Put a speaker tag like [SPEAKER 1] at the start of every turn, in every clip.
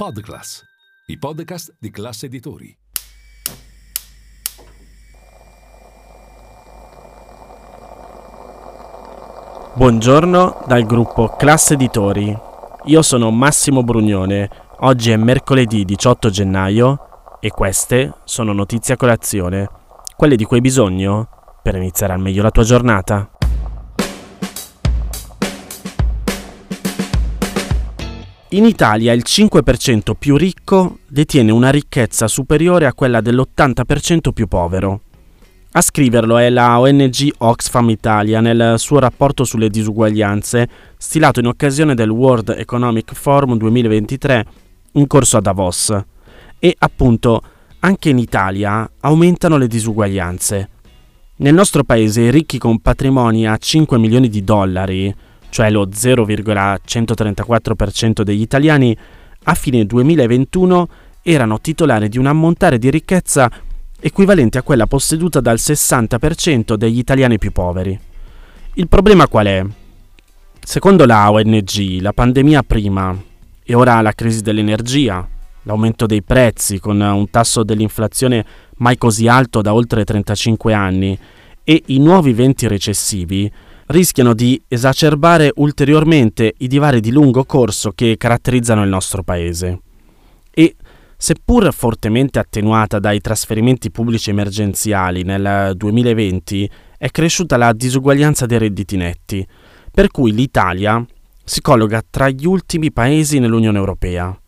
[SPEAKER 1] Podclass, i podcast di classe editori.
[SPEAKER 2] Buongiorno dal gruppo Classe Editori. Io sono Massimo Brugnone. Oggi è mercoledì 18 gennaio e queste sono notizie a colazione, quelle di cui hai bisogno per iniziare al meglio la tua giornata. In Italia il 5% più ricco detiene una ricchezza superiore a quella dell'80% più povero. A scriverlo è la ONG Oxfam Italia nel suo rapporto sulle disuguaglianze, stilato in occasione del World Economic Forum 2023 in corso a Davos. E appunto, anche in Italia aumentano le disuguaglianze. Nel nostro paese i ricchi con patrimoni a 5 milioni di dollari cioè lo 0,134% degli italiani, a fine 2021 erano titolari di un ammontare di ricchezza equivalente a quella posseduta dal 60% degli italiani più poveri. Il problema qual è? Secondo la ONG, la pandemia prima e ora la crisi dell'energia, l'aumento dei prezzi con un tasso dell'inflazione mai così alto da oltre 35 anni e i nuovi venti recessivi rischiano di esacerbare ulteriormente i divari di lungo corso che caratterizzano il nostro Paese. E, seppur fortemente attenuata dai trasferimenti pubblici emergenziali nel 2020, è cresciuta la disuguaglianza dei redditi netti, per cui l'Italia si colloca tra gli ultimi paesi nell'Unione Europea.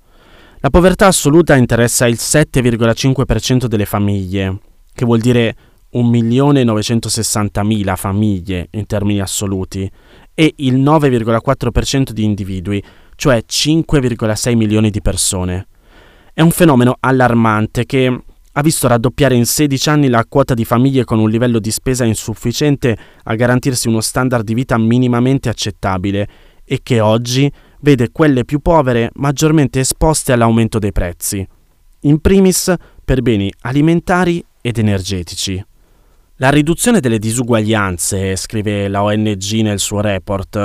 [SPEAKER 2] La povertà assoluta interessa il 7,5% delle famiglie, che vuol dire 1.960.000 famiglie in termini assoluti e il 9,4% di individui, cioè 5,6 milioni di persone. È un fenomeno allarmante che ha visto raddoppiare in 16 anni la quota di famiglie con un livello di spesa insufficiente a garantirsi uno standard di vita minimamente accettabile e che oggi vede quelle più povere maggiormente esposte all'aumento dei prezzi, in primis per beni alimentari ed energetici. La riduzione delle disuguaglianze, scrive la ONG nel suo report,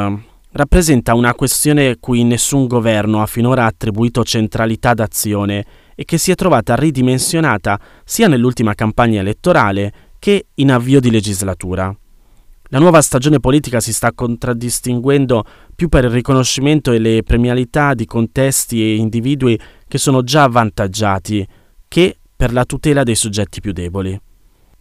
[SPEAKER 2] rappresenta una questione cui nessun governo ha finora attribuito centralità d'azione e che si è trovata ridimensionata sia nell'ultima campagna elettorale che in avvio di legislatura. La nuova stagione politica si sta contraddistinguendo più per il riconoscimento e le premialità di contesti e individui che sono già avvantaggiati che per la tutela dei soggetti più deboli.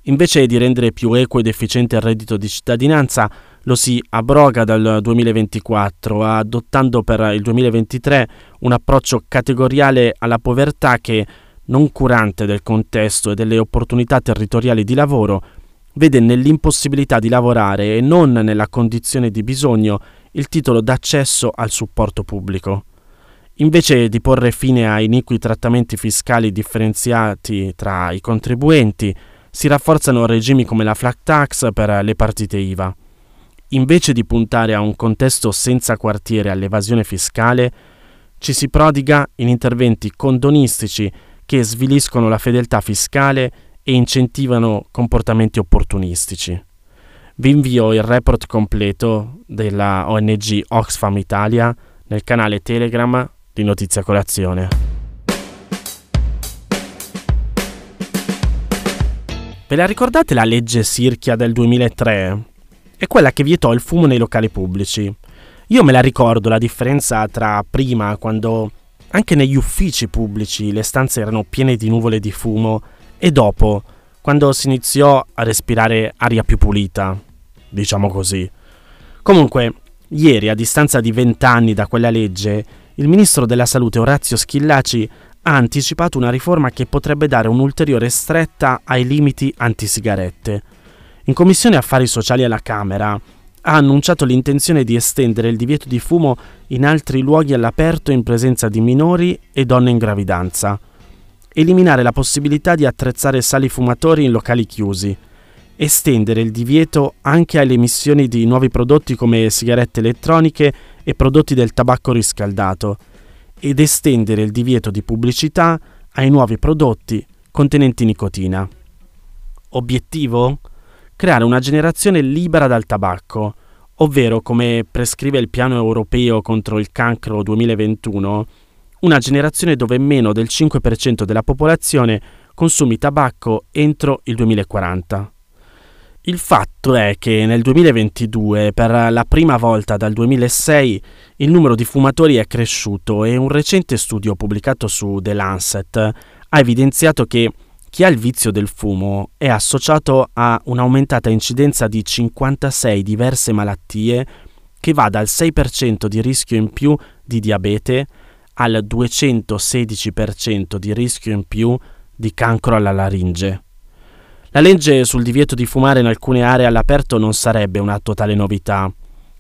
[SPEAKER 2] Invece di rendere più equo ed efficiente il reddito di cittadinanza, lo si abroga dal 2024, adottando per il 2023 un approccio categoriale alla povertà che, non curante del contesto e delle opportunità territoriali di lavoro, vede nell'impossibilità di lavorare e non nella condizione di bisogno il titolo d'accesso al supporto pubblico. Invece di porre fine a iniqui trattamenti fiscali differenziati tra i contribuenti, si rafforzano regimi come la flat tax per le partite IVA. Invece di puntare a un contesto senza quartiere all'evasione fiscale, ci si prodiga in interventi condonistici che sviliscono la fedeltà fiscale e incentivano comportamenti opportunistici. Vi invio il report completo della ONG Oxfam Italia nel canale Telegram di Notizia Colazione. Ve la ricordate la legge Sirchia del 2003? È quella che vietò il fumo nei locali pubblici. Io me la ricordo la differenza tra prima, quando anche negli uffici pubblici le stanze erano piene di nuvole di fumo, e dopo, quando si iniziò a respirare aria più pulita, diciamo così. Comunque, ieri, a distanza di vent'anni da quella legge, il ministro della Salute Orazio Schillaci ha anticipato una riforma che potrebbe dare un'ulteriore stretta ai limiti antisigarette. In Commissione Affari Sociali alla Camera ha annunciato l'intenzione di estendere il divieto di fumo in altri luoghi all'aperto in presenza di minori e donne in gravidanza, eliminare la possibilità di attrezzare sali fumatori in locali chiusi, estendere il divieto anche alle emissioni di nuovi prodotti come sigarette elettroniche e prodotti del tabacco riscaldato, ed estendere il divieto di pubblicità ai nuovi prodotti contenenti nicotina. Obiettivo? Creare una generazione libera dal tabacco, ovvero, come prescrive il piano europeo contro il cancro 2021, una generazione dove meno del 5% della popolazione consumi tabacco entro il 2040. Il fatto è che nel 2022, per la prima volta dal 2006, il numero di fumatori è cresciuto e un recente studio pubblicato su The Lancet ha evidenziato che chi ha il vizio del fumo è associato a un'aumentata incidenza di 56 diverse malattie che va dal 6% di rischio in più di diabete al 216% di rischio in più di cancro alla laringe. La legge sul divieto di fumare in alcune aree all'aperto non sarebbe una totale novità.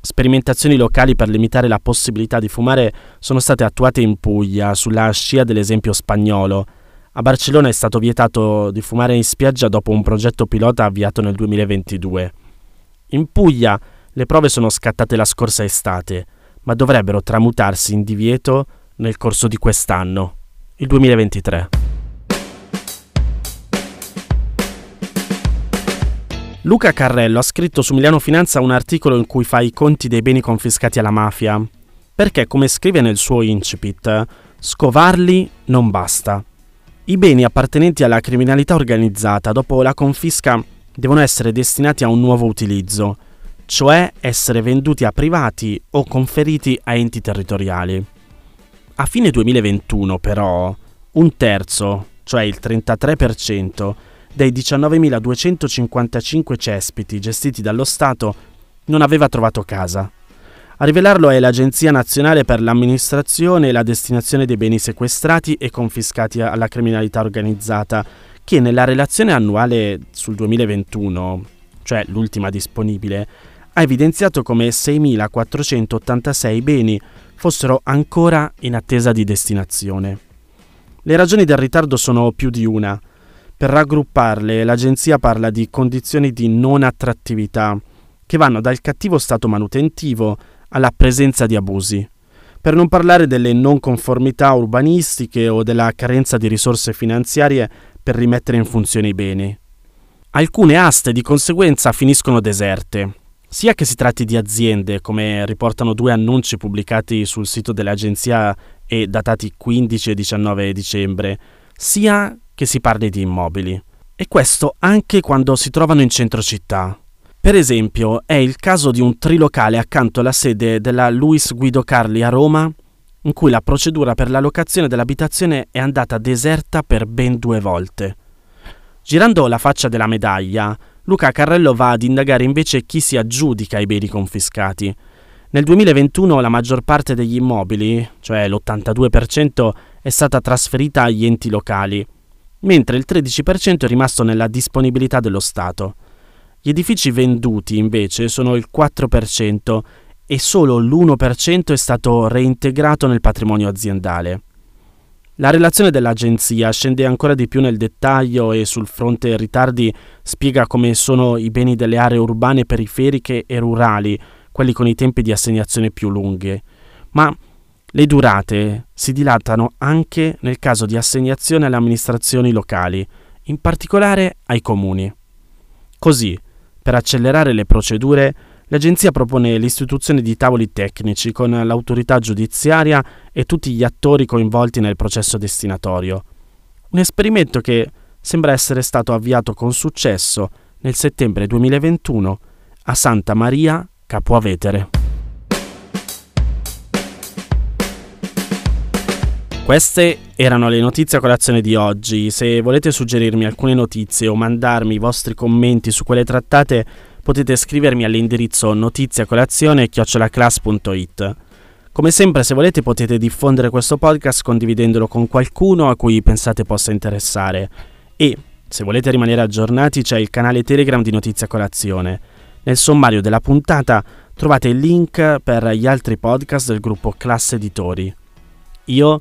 [SPEAKER 2] Sperimentazioni locali per limitare la possibilità di fumare sono state attuate in Puglia, sulla scia dell'esempio spagnolo. A Barcellona è stato vietato di fumare in spiaggia dopo un progetto pilota avviato nel 2022. In Puglia le prove sono scattate la scorsa estate, ma dovrebbero tramutarsi in divieto nel corso di quest'anno, il 2023. Luca Carrello ha scritto su Milano Finanza un articolo in cui fa i conti dei beni confiscati alla mafia, perché, come scrive nel suo incipit, scovarli non basta. I beni appartenenti alla criminalità organizzata dopo la confisca devono essere destinati a un nuovo utilizzo, cioè essere venduti a privati o conferiti a enti territoriali. A fine 2021, però, un terzo, cioè il 33%, dei 19.255 cespiti gestiti dallo Stato non aveva trovato casa. A rivelarlo è l'Agenzia Nazionale per l'Amministrazione e la Destinazione dei Beni Sequestrati e Confiscati alla Criminalità Organizzata, che nella relazione annuale sul 2021, cioè l'ultima disponibile, ha evidenziato come 6.486 beni fossero ancora in attesa di destinazione. Le ragioni del ritardo sono più di una. Per raggrupparle, l'agenzia parla di condizioni di non attrattività, che vanno dal cattivo stato manutentivo alla presenza di abusi, per non parlare delle non conformità urbanistiche o della carenza di risorse finanziarie per rimettere in funzione i beni. Alcune aste di conseguenza finiscono deserte, sia che si tratti di aziende, come riportano due annunci pubblicati sul sito dell'agenzia e datati 15 e 19 dicembre, sia che si parli di immobili. E questo anche quando si trovano in centro città. Per esempio, è il caso di un trilocale accanto alla sede della Luis Guido Carli a Roma, in cui la procedura per la locazione dell'abitazione è andata deserta per ben due volte. Girando la faccia della medaglia, Luca Carrello va ad indagare invece chi si aggiudica i beni confiscati. Nel 2021 la maggior parte degli immobili, cioè l'82%, è stata trasferita agli enti locali, mentre il 13% è rimasto nella disponibilità dello Stato. Gli edifici venduti invece sono il 4% e solo l'1% è stato reintegrato nel patrimonio aziendale. La relazione dell'agenzia scende ancora di più nel dettaglio e sul fronte ritardi spiega come sono i beni delle aree urbane periferiche e rurali, quelli con i tempi di assegnazione più lunghi. Ma le durate si dilatano anche nel caso di assegnazione alle amministrazioni locali, in particolare ai comuni. Così, per accelerare le procedure, l'Agenzia propone l'istituzione di tavoli tecnici con l'autorità giudiziaria e tutti gli attori coinvolti nel processo destinatorio. Un esperimento che sembra essere stato avviato con successo nel settembre 2021 a Santa Maria Capua Queste erano le notizie a colazione di oggi. Se volete suggerirmi alcune notizie o mandarmi i vostri commenti su quelle trattate, potete scrivermi all'indirizzo notiziacolazione.it. Come sempre, se volete potete diffondere questo podcast condividendolo con qualcuno a cui pensate possa interessare. E, se volete rimanere aggiornati, c'è il canale Telegram di Notizia Colazione. Nel sommario della puntata trovate il link per gli altri podcast del gruppo Classe Editori. Io